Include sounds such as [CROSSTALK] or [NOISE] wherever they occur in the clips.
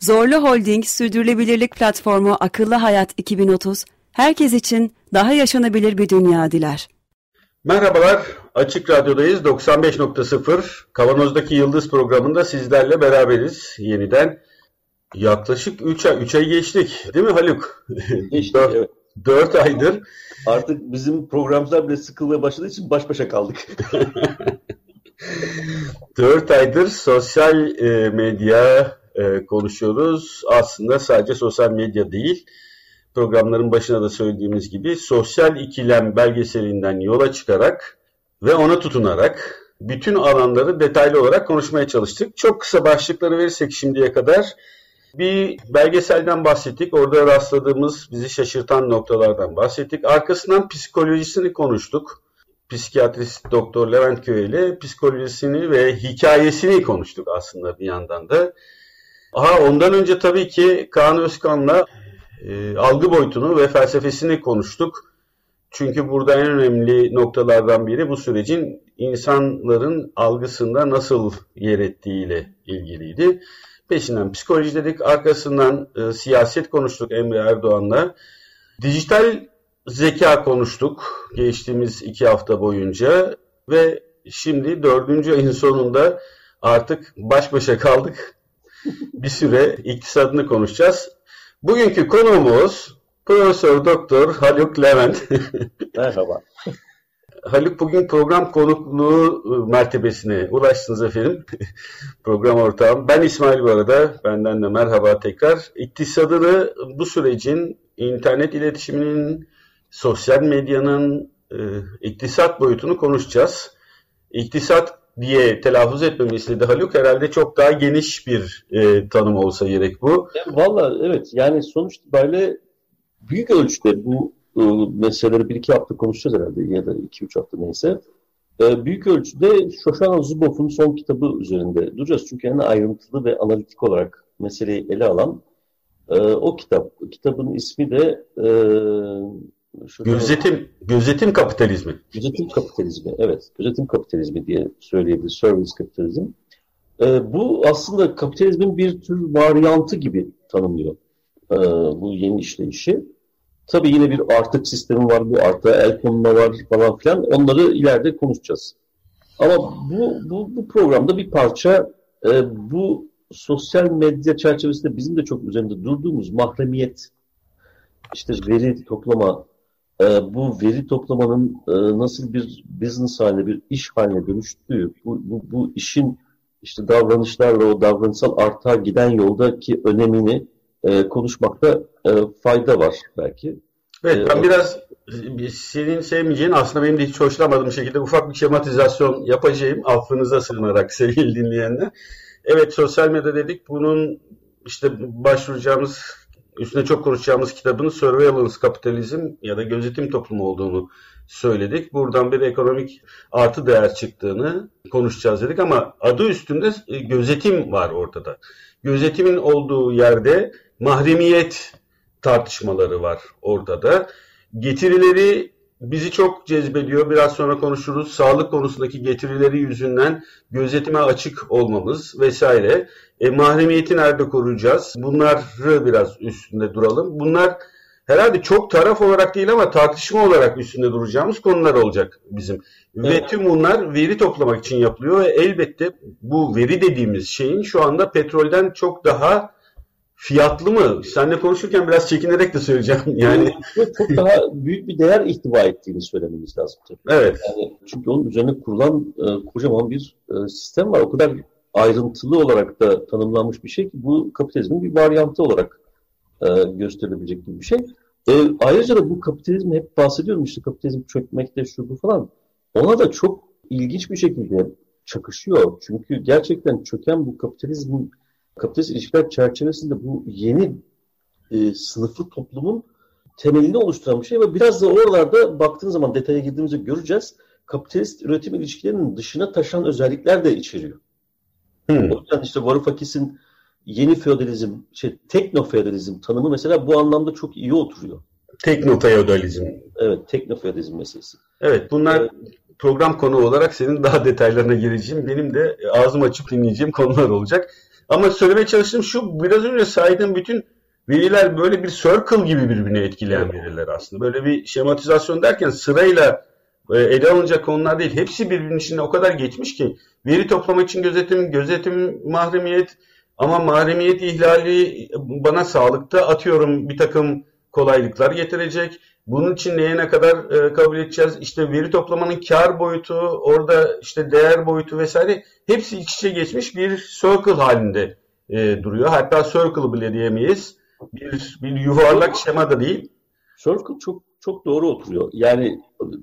Zorlu Holding Sürdürülebilirlik Platformu Akıllı Hayat 2030, herkes için daha yaşanabilir bir dünya diler. Merhabalar, Açık Radyo'dayız. 95.0 Kavanoz'daki Yıldız programında sizlerle beraberiz yeniden. Yaklaşık 3 ay, 3 ay geçtik değil mi Haluk? Geçtik, [LAUGHS] 4, evet. 4 aydır. Artık bizim programcılar bile sıkılmaya başladığı için baş başa kaldık. [LAUGHS] 4 aydır sosyal e, medya e, konuşuyoruz. Aslında sadece sosyal medya değil, programların başına da söylediğimiz gibi sosyal ikilem belgeselinden yola çıkarak ve ona tutunarak bütün alanları detaylı olarak konuşmaya çalıştık. Çok kısa başlıkları verirsek şimdiye kadar bir belgeselden bahsettik. Orada rastladığımız bizi şaşırtan noktalardan bahsettik. Arkasından psikolojisini konuştuk. Psikiyatrist Doktor Levent Köy ile psikolojisini ve hikayesini konuştuk aslında bir yandan da. Aha ondan önce tabii ki Kaan Özkan'la e, algı boyutunu ve felsefesini konuştuk. Çünkü burada en önemli noktalardan biri bu sürecin insanların algısında nasıl yer ettiğiyle ilgiliydi. Peşinden psikoloji dedik, arkasından e, siyaset konuştuk Emre Erdoğan'la. Dijital zeka konuştuk geçtiğimiz iki hafta boyunca ve şimdi dördüncü ayın sonunda artık baş başa kaldık. Bir süre iktisadını konuşacağız. Bugünkü konuğumuz Profesör Doktor Haluk Levent. [LAUGHS] Merhaba. Haluk bugün program konukluğu ıı, mertebesine ulaştınız efendim. [LAUGHS] program ortağım. Ben İsmail bu arada. Benden de merhaba tekrar. İktisadını bu sürecin internet iletişiminin, sosyal medyanın e, iktisat boyutunu konuşacağız. İktisat diye telaffuz etmemi istedi Haluk. Herhalde çok daha geniş bir e, tanım olsa gerek bu. Valla evet yani sonuç itibariyle büyük ölçüde bu e, meseleleri bir iki hafta konuşacağız herhalde ya da iki üç hafta neyse. E, büyük ölçüde Shoshana Zuboff'un son kitabı üzerinde duracağız. Çünkü en ayrıntılı ve analitik olarak meseleyi ele alan e, o kitap. Kitabın ismi de e, Gözetim, gözetim kapitalizmi. Gözetim kapitalizmi, evet. Gözetim kapitalizmi diye söyleyebiliriz. Service kapitalizm. E, bu aslında kapitalizmin bir tür varyantı gibi tanımlıyor e, bu yeni işleyişi. Tabii yine bir artık sistemi var, bu artı el konuma var falan filan. Onları ileride konuşacağız. Ama bu, bu, bu programda bir parça e, bu sosyal medya çerçevesinde bizim de çok üzerinde durduğumuz mahremiyet, işte veri toplama, e, bu veri toplamanın e, nasıl bir business haline, bir iş haline dönüştüğü, bu, bu, bu işin işte davranışlarla o davranışsal arta giden yoldaki önemini e, konuşmakta e, fayda var belki. Evet ben biraz senin sevmeyeceğin aslında benim de hiç hoşlanmadığım şekilde ufak bir şematizasyon yapacağım affınıza sığınarak [LAUGHS] sevgili dinleyenler. Evet sosyal medya dedik bunun işte başvuracağımız üstüne çok konuşacağımız kitabın Surveillance Kapitalizm ya da gözetim toplumu olduğunu söyledik. Buradan bir ekonomik artı değer çıktığını konuşacağız dedik ama adı üstünde e, gözetim var ortada. Gözetimin olduğu yerde mahremiyet tartışmaları var ortada. Getirileri bizi çok cezbediyor. Biraz sonra konuşuruz. Sağlık konusundaki getirileri yüzünden gözetime açık olmamız vesaire. E, mahremiyeti nerede koruyacağız? Bunları biraz üstünde duralım. Bunlar herhalde çok taraf olarak değil ama tartışma olarak üstünde duracağımız konular olacak bizim. Evet. Ve tüm bunlar veri toplamak için yapılıyor ve elbette bu veri dediğimiz şeyin şu anda petrolden çok daha fiyatlı mı? Seninle konuşurken biraz çekinerek de söyleyeceğim. Yani çok [LAUGHS] daha büyük bir değer ihtiva ettiğini söylememiz lazım. Tabii. Evet. Yani çünkü onun üzerine kurulan e, kocaman bir e, sistem var. O kadar ayrıntılı olarak da tanımlanmış bir şey ki bu kapitalizmin bir varyantı olarak e, gösterilebilecek bir şey. E, ayrıca da bu kapitalizm hep bahsediyorum işte kapitalizm çökmekte şu bu falan. Ona da çok ilginç bir şekilde çakışıyor. Çünkü gerçekten çöken bu kapitalizmin kapitalist ilişkiler çerçevesinde bu yeni e, sınıflı toplumun temelini oluşturan bir şey ve biraz da oralarda baktığın zaman detaya girdiğimizde göreceğiz. Kapitalist üretim ilişkilerinin dışına taşan özellikler de içeriyor. Hmm. O yüzden işte Varoufakis'in yeni feodalizm, şey, tekno feodalizm tanımı mesela bu anlamda çok iyi oturuyor. Tekno feodalizm. Evet, tekno feodalizm meselesi. Evet, bunlar evet. program konu olarak senin daha detaylarına gireceğim. Benim de ağzım açıp dinleyeceğim konular olacak. Ama söylemeye çalıştığım şu, biraz önce saydığım bütün veriler böyle bir circle gibi birbirini etkileyen veriler aslında. Böyle bir şematizasyon derken sırayla e, ele alınacak konular değil. Hepsi birbirinin içinde o kadar geçmiş ki veri toplamak için gözetim, gözetim mahremiyet ama mahremiyet ihlali bana sağlıkta atıyorum bir takım kolaylıklar getirecek. Bunun için neye ne kadar e, kabul edeceğiz? İşte veri toplamanın kar boyutu, orada işte değer boyutu vesaire hepsi iç içe geçmiş bir circle halinde e, duruyor. Hatta circle bile diyemeyiz. Bir, bir yuvarlak şema da değil. Circle çok çok doğru oturuyor. Yani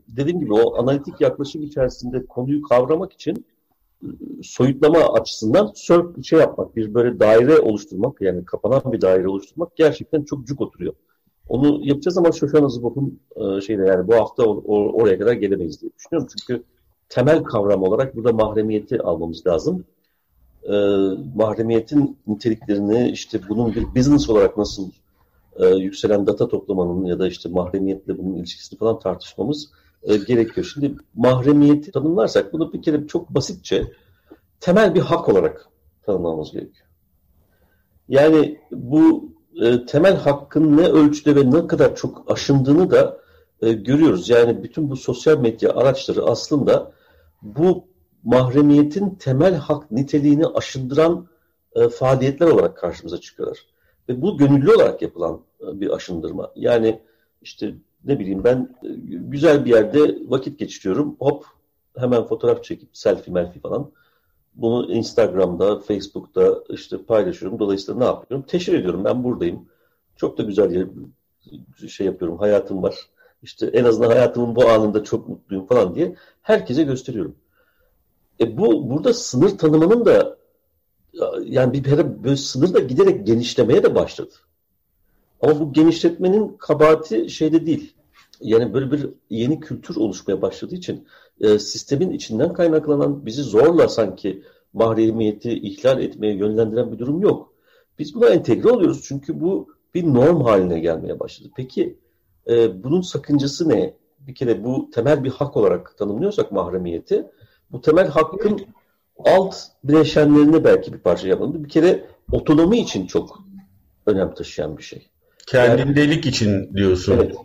dediğim gibi o analitik yaklaşım içerisinde konuyu kavramak için soyutlama açısından şey yapmak, bir böyle daire oluşturmak yani kapanan bir daire oluşturmak gerçekten çok cuk oturuyor. Onu yapacağız ama Shoshana Zuboff'un e, şeyde yani bu hafta or, oraya kadar gelemeyiz diye düşünüyorum. Çünkü temel kavram olarak burada mahremiyeti almamız lazım. E, mahremiyetin niteliklerini işte bunun bir business olarak nasıl e, yükselen data toplamanın ya da işte mahremiyetle bunun ilişkisini falan tartışmamız e, gerekiyor. Şimdi mahremiyeti tanımlarsak bunu bir kere çok basitçe temel bir hak olarak tanımlamamız gerekiyor. Yani bu e, temel hakkın ne ölçüde ve ne kadar çok aşındığını da e, görüyoruz. Yani bütün bu sosyal medya araçları aslında bu mahremiyetin temel hak niteliğini aşındıran e, faaliyetler olarak karşımıza çıkıyorlar. Ve bu gönüllü olarak yapılan e, bir aşındırma. Yani işte ne bileyim ben e, güzel bir yerde vakit geçiriyorum. Hop hemen fotoğraf çekip selfie melfi falan. Bunu Instagram'da, Facebook'ta işte paylaşıyorum. Dolayısıyla ne yapıyorum? Teşhir ediyorum. Ben buradayım. Çok da güzel yer, şey yapıyorum. Hayatım var. İşte en azından hayatımın bu anında çok mutluyum falan diye herkese gösteriyorum. E bu burada sınır tanımanın da yani bir böyle sınır da giderek genişlemeye de başladı. Ama bu genişletmenin kabahati şeyde değil. Yani böyle bir yeni kültür oluşmaya başladığı için e, sistemin içinden kaynaklanan bizi zorla sanki mahremiyeti ihlal etmeye yönlendiren bir durum yok. Biz buna entegre oluyoruz çünkü bu bir norm haline gelmeye başladı. Peki e, bunun sakıncası ne? Bir kere bu temel bir hak olarak tanımlıyorsak mahremiyeti, bu temel hakkın alt bileşenlerine belki bir parça yapalım. Bir kere otonomi için çok önem taşıyan bir şey. Kendindelik yani, için diyorsun. Evet.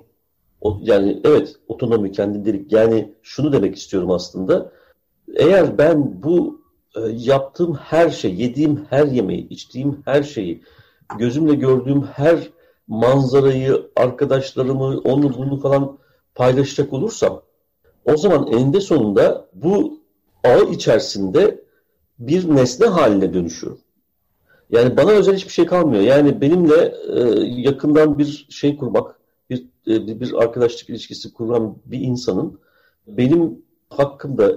O, yani evet otonomi kendindelik. Yani şunu demek istiyorum aslında. Eğer ben bu e, yaptığım her şey, yediğim her yemeği, içtiğim her şeyi, gözümle gördüğüm her manzarayı, arkadaşlarımı, onu bunu falan paylaşacak olursam o zaman eninde sonunda bu ağ içerisinde bir nesne haline dönüşüyorum. Yani bana özel hiçbir şey kalmıyor. Yani benimle e, yakından bir şey kurmak, e, bir arkadaşlık ilişkisi kuran bir insanın benim hakkımda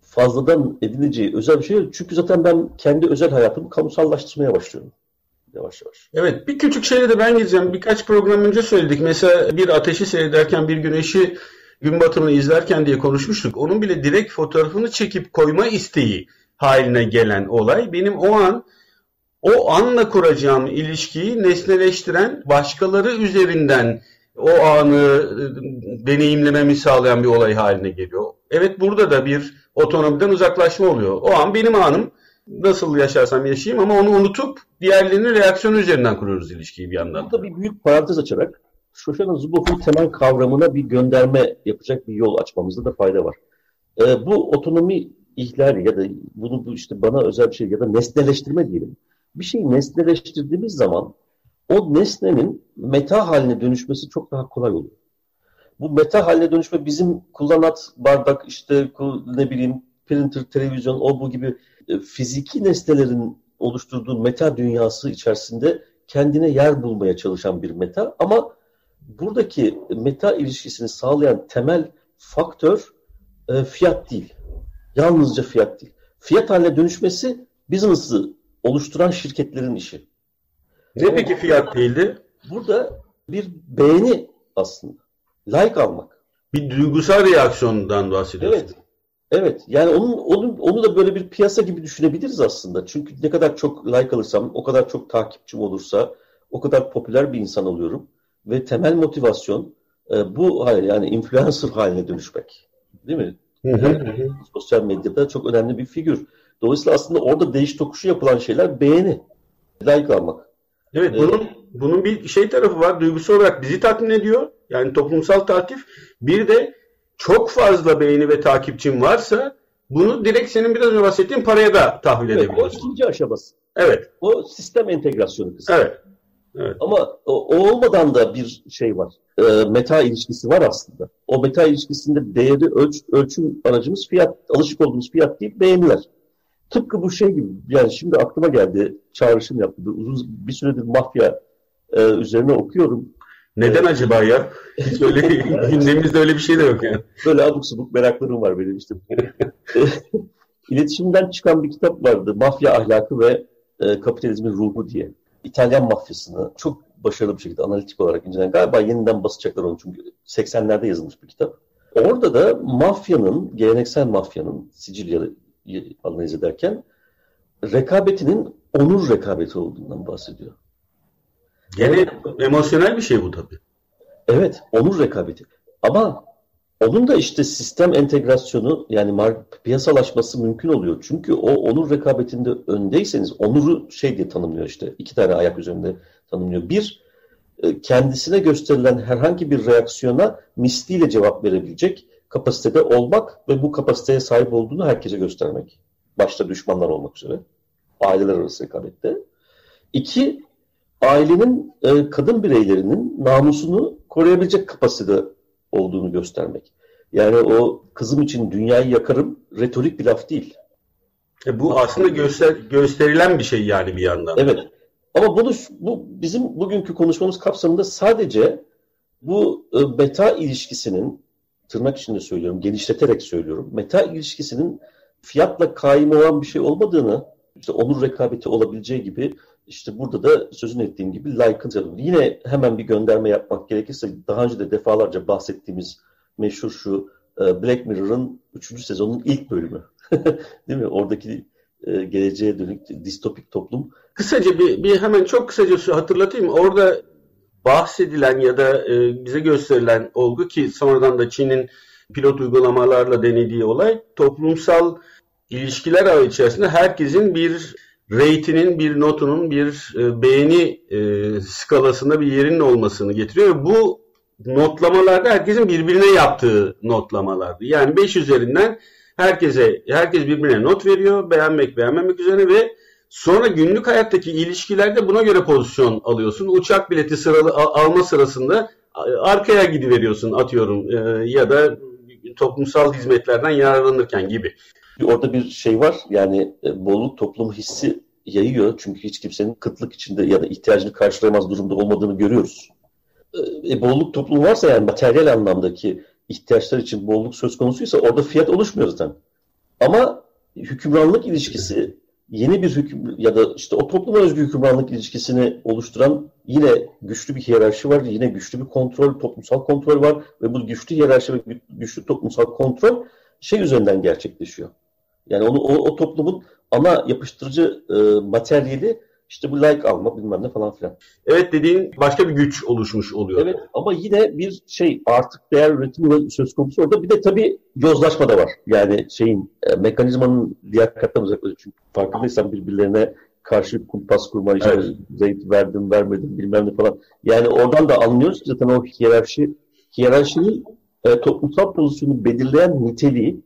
fazladan edineceği özel bir şey yok. Çünkü zaten ben kendi özel hayatımı kamusallaştırmaya başlıyorum. Yavaş yavaş. Evet bir küçük şeyle de ben gireceğim. Birkaç program önce söyledik. Mesela bir ateşi seyrederken bir güneşi gün batımını izlerken diye konuşmuştuk. Onun bile direkt fotoğrafını çekip koyma isteği haline gelen olay benim o an o anla kuracağım ilişkiyi nesneleştiren başkaları üzerinden o anı e, deneyimlememi sağlayan bir olay haline geliyor. Evet burada da bir otonomiden uzaklaşma oluyor. O an benim anım nasıl yaşarsam yaşayayım ama onu unutup diğerlerinin reaksiyonu üzerinden kuruyoruz ilişkiyi bir yandan. Burada bir büyük parantez açarak Shoshana Zuboff'un temel kavramına bir gönderme yapacak bir yol açmamızda da fayda var. Ee, bu otonomi ihlali ya da bunu bu işte bana özel bir şey ya da nesneleştirme diyelim. Bir şeyi nesneleştirdiğimiz zaman o nesnenin meta haline dönüşmesi çok daha kolay oluyor. Bu meta haline dönüşme bizim kullanat, bardak, işte ne bileyim printer, televizyon, o bu gibi e, fiziki nesnelerin oluşturduğu meta dünyası içerisinde kendine yer bulmaya çalışan bir meta ama buradaki meta ilişkisini sağlayan temel faktör e, fiyat değil. Yalnızca fiyat değil. Fiyat haline dönüşmesi business'ı oluşturan şirketlerin işi. Ne peki fiyat değildi? burada bir beğeni aslında. Like almak. Bir duygusal reaksiyondan bahsediyorsun. Evet. Evet. Yani onun, onun, onu da böyle bir piyasa gibi düşünebiliriz aslında. Çünkü ne kadar çok like alırsam, o kadar çok takipçim olursa, o kadar popüler bir insan oluyorum. Ve temel motivasyon e, bu yani influencer [LAUGHS] haline dönüşmek. Değil mi? Sosyal medyada çok önemli bir figür. Dolayısıyla aslında orada değiş tokuşu yapılan şeyler beğeni. Like almak. Evet bunun bunun bir şey tarafı var. Duygusal olarak bizi tatmin ediyor. Yani toplumsal takip. Bir de çok fazla beğeni ve takipçin varsa bunu direkt senin biraz önce bahsettiğin paraya da tahvil Evet, o edebiliyorsun. ikinci aşaması. Evet. O sistem entegrasyonu kısmı. Evet. Ama o, o olmadan da bir şey var. E, meta ilişkisi var aslında. O meta ilişkisinde değeri ölç, ölçüm aracımız fiyat, alışık olduğumuz fiyat değil, beğeniler. Tıpkı bu şey gibi, yani şimdi aklıma geldi, çağrışım yaptı. Uzun bir süredir mafya e, üzerine okuyorum. Neden acaba ya? Hiç öyle [LAUGHS] gündemimizde öyle bir şey de yok yani. Böyle abuk subuk meraklarım var benim işte. [LAUGHS] İletişimden çıkan bir kitap vardı. Mafya ahlakı ve e, kapitalizmin ruhu diye. İtalyan mafyasını çok başarılı bir şekilde analitik olarak incelen. Galiba yeniden basacaklar onu çünkü 80'lerde yazılmış bir kitap. Orada da mafyanın, geleneksel mafyanın Sicilya'yı analiz ederken rekabetinin onur rekabeti olduğundan bahsediyor. Gene emosyonel bir şey bu tabii. Evet, onur rekabeti. Ama onun da işte sistem entegrasyonu yani piyasalaşması mümkün oluyor. Çünkü o onur rekabetinde öndeyseniz onuru şey diye tanımlıyor işte. iki tane ayak üzerinde tanımlıyor. Bir, e, kendisine gösterilen herhangi bir reaksiyona misliyle cevap verebilecek kapasitede olmak ve bu kapasiteye sahip olduğunu herkese göstermek. Başta düşmanlar olmak üzere. Aileler arası rekabette. İki, ailenin e, kadın bireylerinin namusunu koruyabilecek kapasitede olduğunu göstermek. Yani o kızım için dünyayı yakarım retorik bir laf değil. E bu aslında göster gösterilen bir şey yani bir yandan. Evet. Ama bunu bu bizim bugünkü konuşmamız kapsamında sadece bu e, meta ilişkisinin tırnak içinde söylüyorum, genişleterek söylüyorum. Meta ilişkisinin fiyatla kaim olan bir şey olmadığını, işte onur rekabeti olabileceği gibi işte burada da sözünü ettiğim gibi like'ın yine hemen bir gönderme yapmak gerekirse daha önce de defalarca bahsettiğimiz meşhur şu e, Black Mirror'ın 3. sezonun ilk bölümü. [LAUGHS] Değil mi? Oradaki e, geleceğe dönük distopik toplum. Kısaca bir, bir hemen çok kısaca hatırlatayım. Orada bahsedilen ya da e, bize gösterilen olgu ki sonradan da Çin'in pilot uygulamalarla denediği olay toplumsal ilişkiler ağı içerisinde herkesin bir rate'inin, bir notunun, bir e, beğeni e, skalasında bir yerinin olmasını getiriyor. Bu notlamalarda herkesin birbirine yaptığı notlamalardı. Yani 5 üzerinden herkese herkes birbirine not veriyor, beğenmek beğenmemek üzere ve sonra günlük hayattaki ilişkilerde buna göre pozisyon alıyorsun. Uçak bileti sıralı alma sırasında arkaya gidiveriyorsun atıyorum e, ya da toplumsal hizmetlerden yararlanırken gibi. Orada bir şey var yani e, bolluk toplumu hissi yayıyor. Çünkü hiç kimsenin kıtlık içinde ya da ihtiyacını karşılayamaz durumda olmadığını görüyoruz. E, bolluk toplumu varsa yani materyal anlamdaki ihtiyaçlar için bolluk söz konusuysa orada fiyat oluşmuyor zaten. Ama hükümranlık ilişkisi yeni bir hüküm ya da işte o topluma özgü hükümranlık ilişkisini oluşturan yine güçlü bir hiyerarşi var, yine güçlü bir kontrol, toplumsal kontrol var ve bu güçlü hiyerarşi ve güçlü toplumsal kontrol şey üzerinden gerçekleşiyor. Yani onu o, o toplumun ana yapıştırıcı e, materyali işte bu like alma bilmem ne falan filan. Evet dediğin başka bir güç oluşmuş oluyor. Evet ama yine bir şey artık değer üretimi söz konusu orada. Bir de tabii yozlaşma da var. Yani şeyin e, mekanizmanın liyakattan uzaklaşıyor. Çünkü farkındaysan birbirlerine karşı kumpas kurma, işte evet. zeyt verdim vermedim bilmem ne falan. Yani oradan da anlıyoruz zaten o hiyerarşi, hiyerarşinin e, toplumsal pozisyonu belirleyen niteliği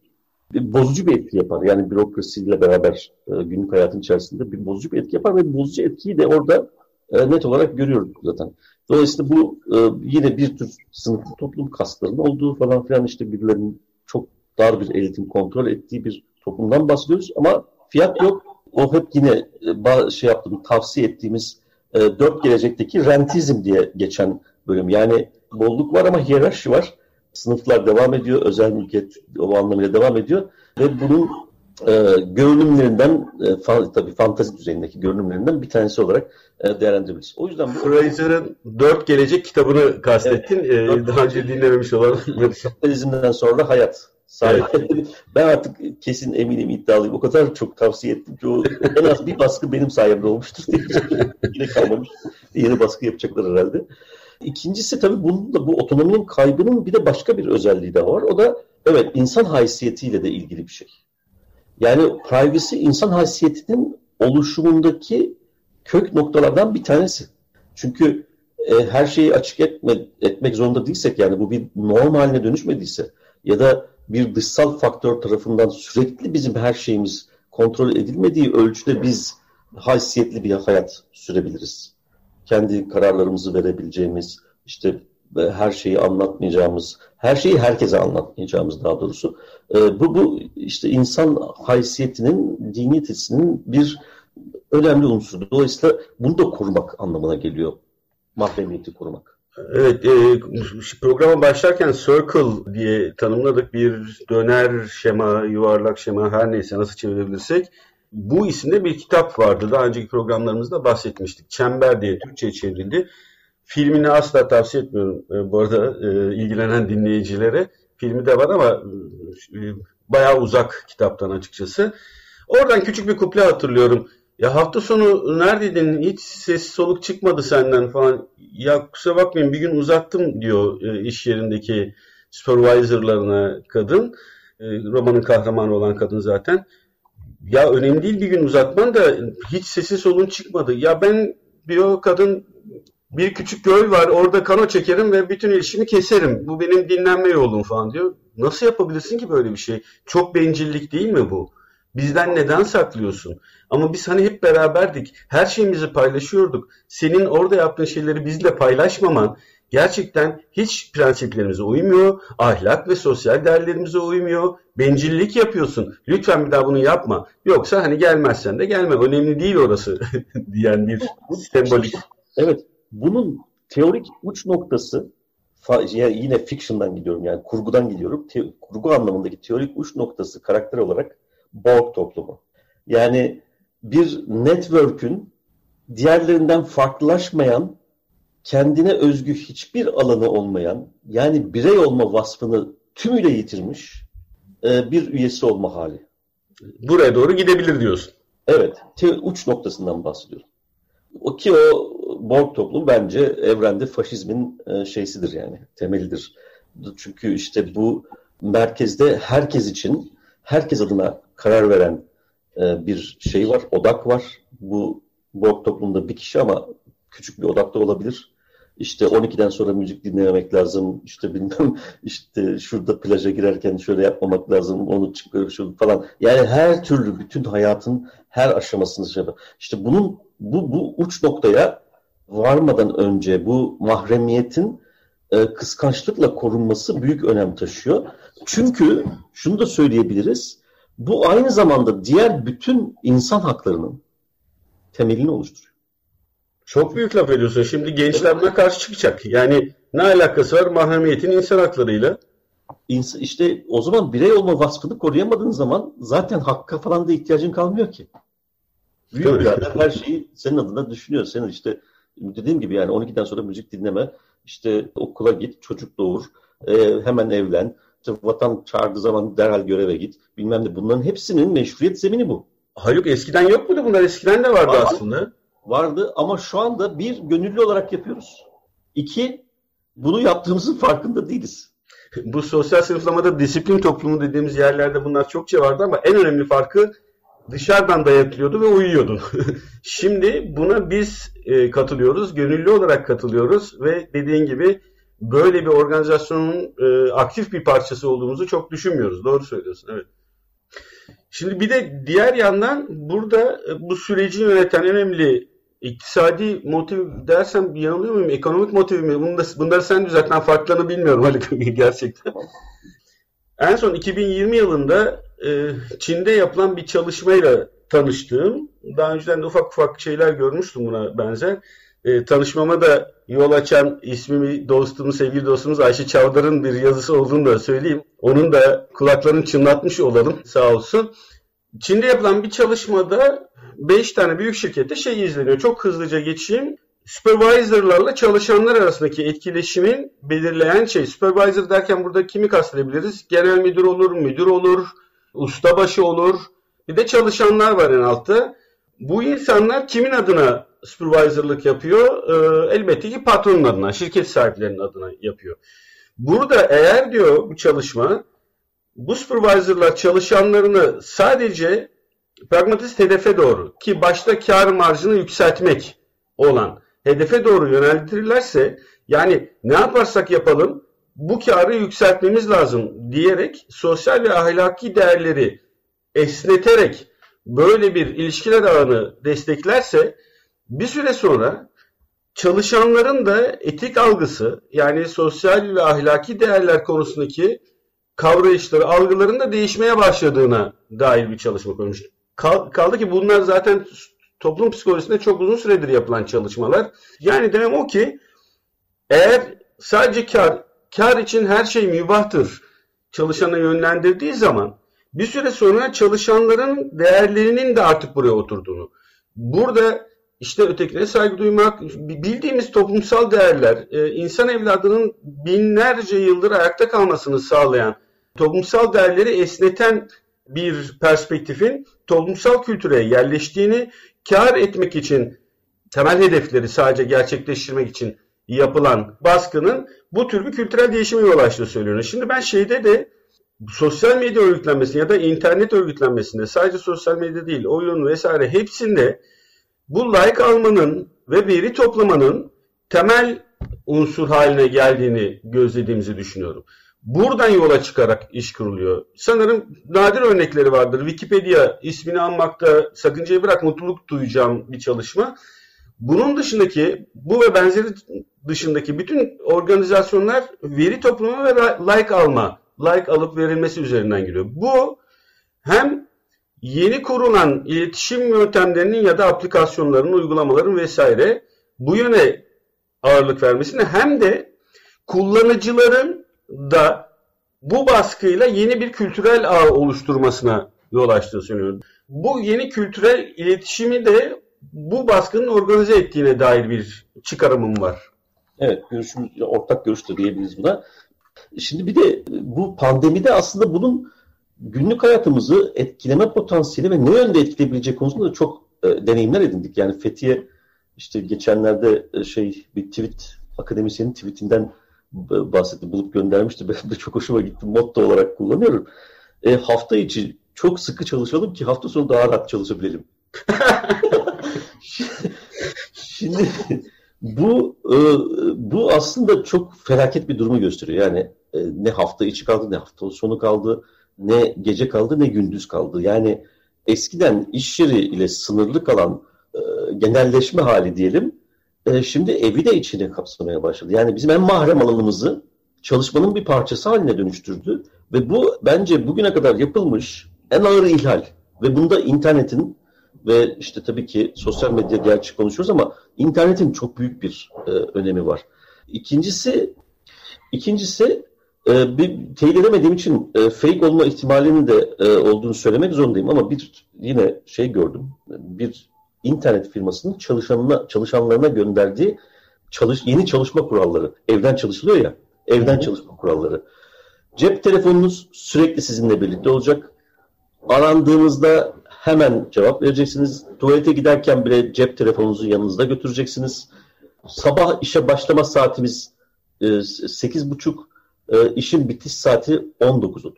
bozucu bir etki yapar. Yani bürokrasiyle beraber e, günlük hayatın içerisinde bir bozucu bir etki yapar ve bozucu etkiyi de orada e, net olarak görüyoruz zaten. Dolayısıyla bu e, yine bir tür sınıflı toplum kaslarının olduğu falan filan işte birilerinin çok dar bir eğitim kontrol ettiği bir toplumdan bahsediyoruz ama fiyat yok. O hep yine e, şey yaptığım, tavsiye ettiğimiz e, dört gelecekteki rentizm diye geçen bölüm. Yani bolluk var ama hiyerarşi var sınıflar devam ediyor, özel mülkiyet o anlamıyla devam ediyor ve bunun e, görünümlerinden e, fa, tabii fantazi düzeyindeki görünümlerinden bir tanesi olarak e, değerlendirebiliriz. O yüzden bu Fraser'ın Dört Gelecek kitabını kastettin. Evet, ee, daha önce dinlememiş olan. [LAUGHS] Kapitalizmden sonra hayat. Evet. [LAUGHS] ben artık kesin eminim iddialıyım. O kadar çok tavsiye ettim ki o en az bir baskı benim sayemde olmuştur diye. [LAUGHS] Yine kalmamış. Yeni baskı yapacaklar herhalde. İkincisi tabii bunun da bu otonominin kaybının bir de başka bir özelliği de var. O da evet insan haysiyetiyle de ilgili bir şey. Yani privacy insan haysiyetinin oluşumundaki kök noktalardan bir tanesi. Çünkü e, her şeyi açık etme, etmek zorunda değilsek yani bu bir norm haline dönüşmediyse ya da bir dışsal faktör tarafından sürekli bizim her şeyimiz kontrol edilmediği ölçüde biz haysiyetli bir hayat sürebiliriz. Kendi kararlarımızı verebileceğimiz, işte e, her şeyi anlatmayacağımız, her şeyi herkese anlatmayacağımız daha doğrusu. E, bu, bu işte insan haysiyetinin, diniyetesinin bir önemli unsuru. Dolayısıyla bunu da korumak anlamına geliyor. Mahremiyeti korumak. Evet, e, programa başlarken Circle diye tanımladık bir döner şema, yuvarlak şema her neyse nasıl çevirebilirsek. Bu isimde bir kitap vardı. Daha önceki programlarımızda bahsetmiştik. Çember diye Türkçe çevrildi. Filmini asla tavsiye etmiyorum e, bu arada e, ilgilenen dinleyicilere. Filmi de var ama e, bayağı uzak kitaptan açıkçası. Oradan küçük bir kuple hatırlıyorum. Ya hafta sonu neredeydin? Hiç ses soluk çıkmadı senden falan. Ya kusura bakmayın bir gün uzattım diyor e, iş yerindeki supervisorlarına kadın. E, romanın kahramanı olan kadın zaten. Ya önemli değil bir gün uzatman da hiç sesi solun çıkmadı. Ya ben diyor kadın bir küçük göl var orada kano çekerim ve bütün ilişkimi keserim. Bu benim dinlenme yolum falan diyor. Nasıl yapabilirsin ki böyle bir şey? Çok bencillik değil mi bu? Bizden neden saklıyorsun? Ama biz hani hep beraberdik. Her şeyimizi paylaşıyorduk. Senin orada yaptığın şeyleri bizle paylaşmaman gerçekten hiç prensiplerimize uymuyor. Ahlak ve sosyal değerlerimize uymuyor. Bencillik yapıyorsun. Lütfen bir daha bunu yapma. Yoksa hani gelmezsen de gelme. Önemli değil orası [LAUGHS] diyen bir sembolik. Evet. Bunun teorik uç noktası yine fiction'dan gidiyorum yani kurgudan gidiyorum. Te, kurgu anlamındaki teorik uç noktası karakter olarak Borg toplumu. Yani bir network'ün diğerlerinden farklılaşmayan, kendine özgü hiçbir alanı olmayan, yani birey olma vasfını tümüyle yitirmiş e, bir üyesi olma hali. Buraya doğru gidebilir diyorsun. Evet, uç noktasından bahsediyorum. O ki o Borg toplum bence evrende faşizmin e, şeysidir yani, temelidir. Çünkü işte bu merkezde herkes için, herkes adına karar veren e, bir şey var, odak var. Bu Borg toplumda bir kişi ama küçük bir odakta olabilir. İşte 12'den sonra müzik dinlememek lazım. İşte bilmem [LAUGHS] işte şurada plaja girerken şöyle yapmamak lazım. Onu çıkıyor şu falan. Yani her türlü bütün hayatın her aşamasını şey İşte bunun bu bu uç noktaya varmadan önce bu mahremiyetin e, kıskançlıkla korunması büyük önem taşıyor. Çünkü şunu da söyleyebiliriz. Bu aynı zamanda diğer bütün insan haklarının temelini oluşturuyor. Çok büyük laf ediyorsun. Şimdi gençler buna karşı çıkacak. Yani ne alakası var mahremiyetin insan haklarıyla? İns işte o zaman birey olma vasfını koruyamadığın zaman zaten hakka falan da ihtiyacın kalmıyor ki. Büyük birader her şeyi senin adına düşünüyor. Senin işte dediğim gibi yani 12'den sonra müzik dinleme, işte okula git, çocuk doğur, e, hemen evlen, işte vatan çağırdığı zaman derhal göreve git, bilmem ne. Bunların hepsinin meşruiyet zemini bu. Haluk eskiden yok muydu bunlar? Eskiden de vardı Var, aslında. Vardı ama şu anda bir, gönüllü olarak yapıyoruz. İki, bunu yaptığımızın farkında değiliz. Bu sosyal sınıflamada disiplin toplumu dediğimiz yerlerde bunlar çokça vardı ama en önemli farkı dışarıdan dayatılıyordu ve uyuyordun. [LAUGHS] Şimdi buna biz e, katılıyoruz, gönüllü olarak katılıyoruz ve dediğin gibi böyle bir organizasyonun e, aktif bir parçası olduğumuzu çok düşünmüyoruz. Doğru söylüyorsun, evet. Şimdi bir de diğer yandan burada e, bu süreci yöneten önemli iktisadi motiv dersem yanılıyor muyum? Ekonomik motiv mi? Bunu da, bunları sen düzeltmen farklarını bilmiyorum Ali [LAUGHS] gerçekten. En son 2020 yılında e, Çin'de yapılan bir çalışmayla tanıştığım, daha önceden de ufak ufak şeyler görmüştüm buna benzer. E, tanışmama da yol açan ismimi dostumuz, sevgili dostumuz Ayşe Çavdar'ın bir yazısı olduğunu da söyleyeyim. Onun da kulaklarını çınlatmış olalım sağ olsun. Çin'de yapılan bir çalışmada 5 tane büyük şirkette şey izleniyor. Çok hızlıca geçeyim. Supervisor'larla çalışanlar arasındaki etkileşimin belirleyen şey. Supervisor derken burada kimi kastedebiliriz? Genel müdür olur, müdür olur, ustabaşı olur. Bir de çalışanlar var en altta. Bu insanlar kimin adına supervisor'lık yapıyor? Ee, elbette ki patronun adına, şirket sahiplerinin adına yapıyor. Burada eğer diyor bu çalışma bu supervisor'lar çalışanlarını sadece pragmatist hedefe doğru ki başta kar marjını yükseltmek olan hedefe doğru yöneltirirlerse yani ne yaparsak yapalım bu karı yükseltmemiz lazım diyerek sosyal ve ahlaki değerleri esneterek böyle bir ilişkiler ağını desteklerse bir süre sonra çalışanların da etik algısı yani sosyal ve ahlaki değerler konusundaki kavrayışları, algıların da değişmeye başladığına dair bir çalışma koymuş. Kaldı ki bunlar zaten toplum psikolojisinde çok uzun süredir yapılan çalışmalar. Yani demem o ki eğer sadece kar, kar için her şey mübahtır çalışanı yönlendirdiği zaman bir süre sonra çalışanların değerlerinin de artık buraya oturduğunu. Burada işte ötekine saygı duymak, bildiğimiz toplumsal değerler, e, insan evladının binlerce yıldır ayakta kalmasını sağlayan, toplumsal değerleri esneten bir perspektifin toplumsal kültüre yerleştiğini, kar etmek için temel hedefleri sadece gerçekleştirmek için yapılan baskının bu tür bir kültürel değişime yol açtığı söyleniyor. Şimdi ben şeyde de sosyal medya örgütlenmesinde ya da internet örgütlenmesinde sadece sosyal medya değil oyun vesaire hepsinde bu like almanın ve veri toplamanın temel unsur haline geldiğini gözlediğimizi düşünüyorum. Buradan yola çıkarak iş kuruluyor. Sanırım nadir örnekleri vardır. Wikipedia ismini anmakta sakıncayı bırak mutluluk duyacağım bir çalışma. Bunun dışındaki, bu ve benzeri dışındaki bütün organizasyonlar veri toplama ve like alma, like alıp verilmesi üzerinden geliyor. Bu hem yeni kurulan iletişim yöntemlerinin ya da aplikasyonların, uygulamaların vesaire bu yöne ağırlık vermesine hem de kullanıcıların da bu baskıyla yeni bir kültürel ağ oluşturmasına yol açtığı söylüyorum. Bu yeni kültürel iletişimi de bu baskının organize ettiğine dair bir çıkarımım var. Evet, görüşümüz, ortak görüş de diyebiliriz buna. Şimdi bir de bu pandemide aslında bunun günlük hayatımızı etkileme potansiyeli ve ne yönde etkileyebilecek konusunda da çok e, deneyimler edindik. Yani Fethiye işte geçenlerde e, şey bir tweet akademisyenin tweetinden bahsetti, bulup göndermişti. [LAUGHS] Ben de çok hoşuma gitti. Motto olarak kullanıyorum. E, hafta içi çok sıkı çalışalım ki hafta sonu daha rahat çalışabilelim. [LAUGHS] Şimdi bu e, bu aslında çok felaket bir durumu gösteriyor. Yani e, ne hafta içi kaldı, ne hafta sonu kaldı, ne gece kaldı, ne gündüz kaldı. Yani eskiden iş yeri ile sınırlı kalan e, genelleşme hali diyelim e, şimdi evi de içine kapsamaya başladı. Yani bizim en mahrem alanımızı çalışmanın bir parçası haline dönüştürdü. Ve bu bence bugüne kadar yapılmış en ağır ihlal. Ve bunda internetin ve işte tabii ki sosyal medya gerçi konuşuyoruz ama internetin çok büyük bir e, önemi var. İkincisi, ikincisi e, bir teyit edemediğim için e, fake olma ihtimalinin de e, olduğunu söylemek zorundayım ama bir yine şey gördüm. Bir internet firmasının çalışanına, çalışanlarına gönderdiği çalış, yeni çalışma kuralları. Evden çalışılıyor ya, evden çalışma kuralları. Cep telefonunuz sürekli sizinle birlikte olacak. Arandığınızda hemen cevap vereceksiniz. Tuvalete giderken bile cep telefonunuzu yanınızda götüreceksiniz. Sabah işe başlama saatimiz e, 8.30, e, işin bitiş saati 19.30.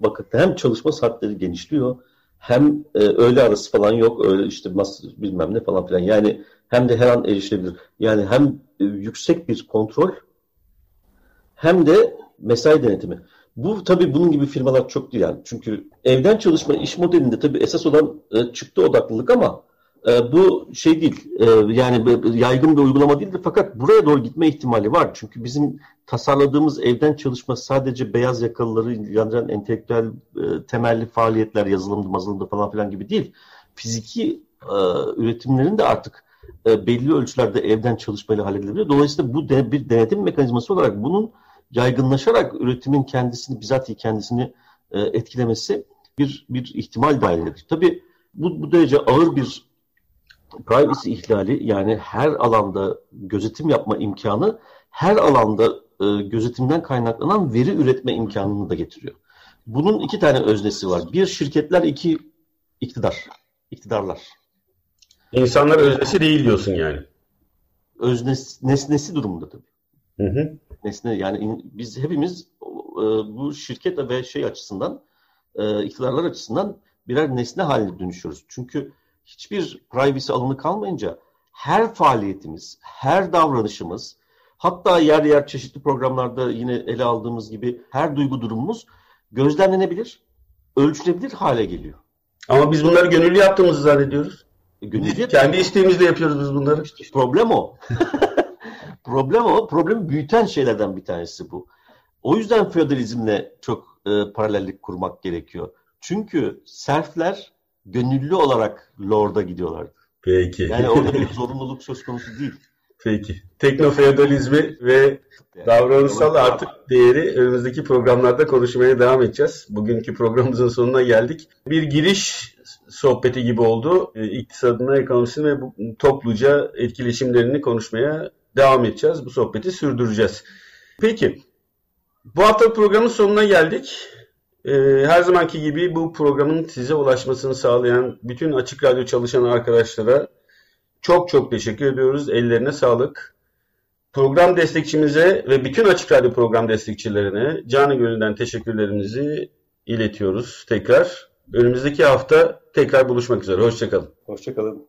Bakın hem çalışma saatleri genişliyor hem e, öğle arası falan yok. Öyle işte mas bilmem ne falan filan. Yani hem de her an erişilebilir. Yani hem e, yüksek bir kontrol hem de mesai denetimi. Bu tabii bunun gibi firmalar çok değil yani. Çünkü evden çalışma iş modelinde tabii esas olan e, çıktı odaklılık ama e, bu şey değil. E, yani yaygın bir uygulama değildir fakat buraya doğru gitme ihtimali var. Çünkü bizim tasarladığımız evden çalışma sadece beyaz yakalıları ilgilendiren entelektüel e, temelli faaliyetler yazılımda, mazılımda falan filan gibi değil. Fiziki üretimlerin de artık belli ölçülerde evden çalışmayla halledilebiliyor. Dolayısıyla bu de, bir denetim mekanizması olarak bunun yaygınlaşarak üretimin kendisini, bizatihi kendisini etkilemesi bir, bir ihtimal dahilindedir. Tabii bu, bu derece ağır bir privacy ihlali yani her alanda gözetim yapma imkanı her alanda e, gözetimden kaynaklanan veri üretme imkanını da getiriyor. Bunun iki tane öznesi var. Bir şirketler, iki iktidar. iktidarlar. İnsanlar öznesi değil diyorsun yani. Öznesi, nesnesi durumunda tabii. Hı hı. Nesne yani in, biz hepimiz e, bu şirket ve şey açısından e, iktidarlar açısından birer nesne haline dönüşüyoruz. Çünkü hiçbir privacy alanı kalmayınca her faaliyetimiz, her davranışımız, hatta yer yer çeşitli programlarda yine ele aldığımız gibi her duygu durumumuz gözlemlenebilir, ölçülebilir hale geliyor. Ama biz bunları gönüllü yaptığımızı zannediyoruz. E, gönüllü Kendi isteğimizle yapıyoruz biz bunları. İşte problem o. [LAUGHS] problem o. Problemi büyüten şeylerden bir tanesi bu. O yüzden feodalizmle çok e, paralellik kurmak gerekiyor. Çünkü serfler gönüllü olarak Lord'a gidiyorlardı. Peki. Yani orada bir zorunluluk söz konusu değil. Peki. Teknofeodalizmi ve Yani davranışsal artık değeri önümüzdeki programlarda konuşmaya devam edeceğiz. Bugünkü programımızın sonuna geldik. Bir giriş sohbeti gibi oldu. E, İktisadına, ekonomisine ve bu topluca etkileşimlerini konuşmaya devam edeceğiz. Bu sohbeti sürdüreceğiz. Peki. Bu hafta programın sonuna geldik. E, Her zamanki gibi bu programın size ulaşmasını sağlayan bütün Açık Radyo çalışan arkadaşlara çok çok teşekkür ediyoruz. Ellerine sağlık. Program destekçimize ve bütün Açık Radyo program destekçilerine canı gönülden teşekkürlerimizi iletiyoruz tekrar. Önümüzdeki hafta tekrar buluşmak üzere. Hoşçakalın. Hoşçakalın.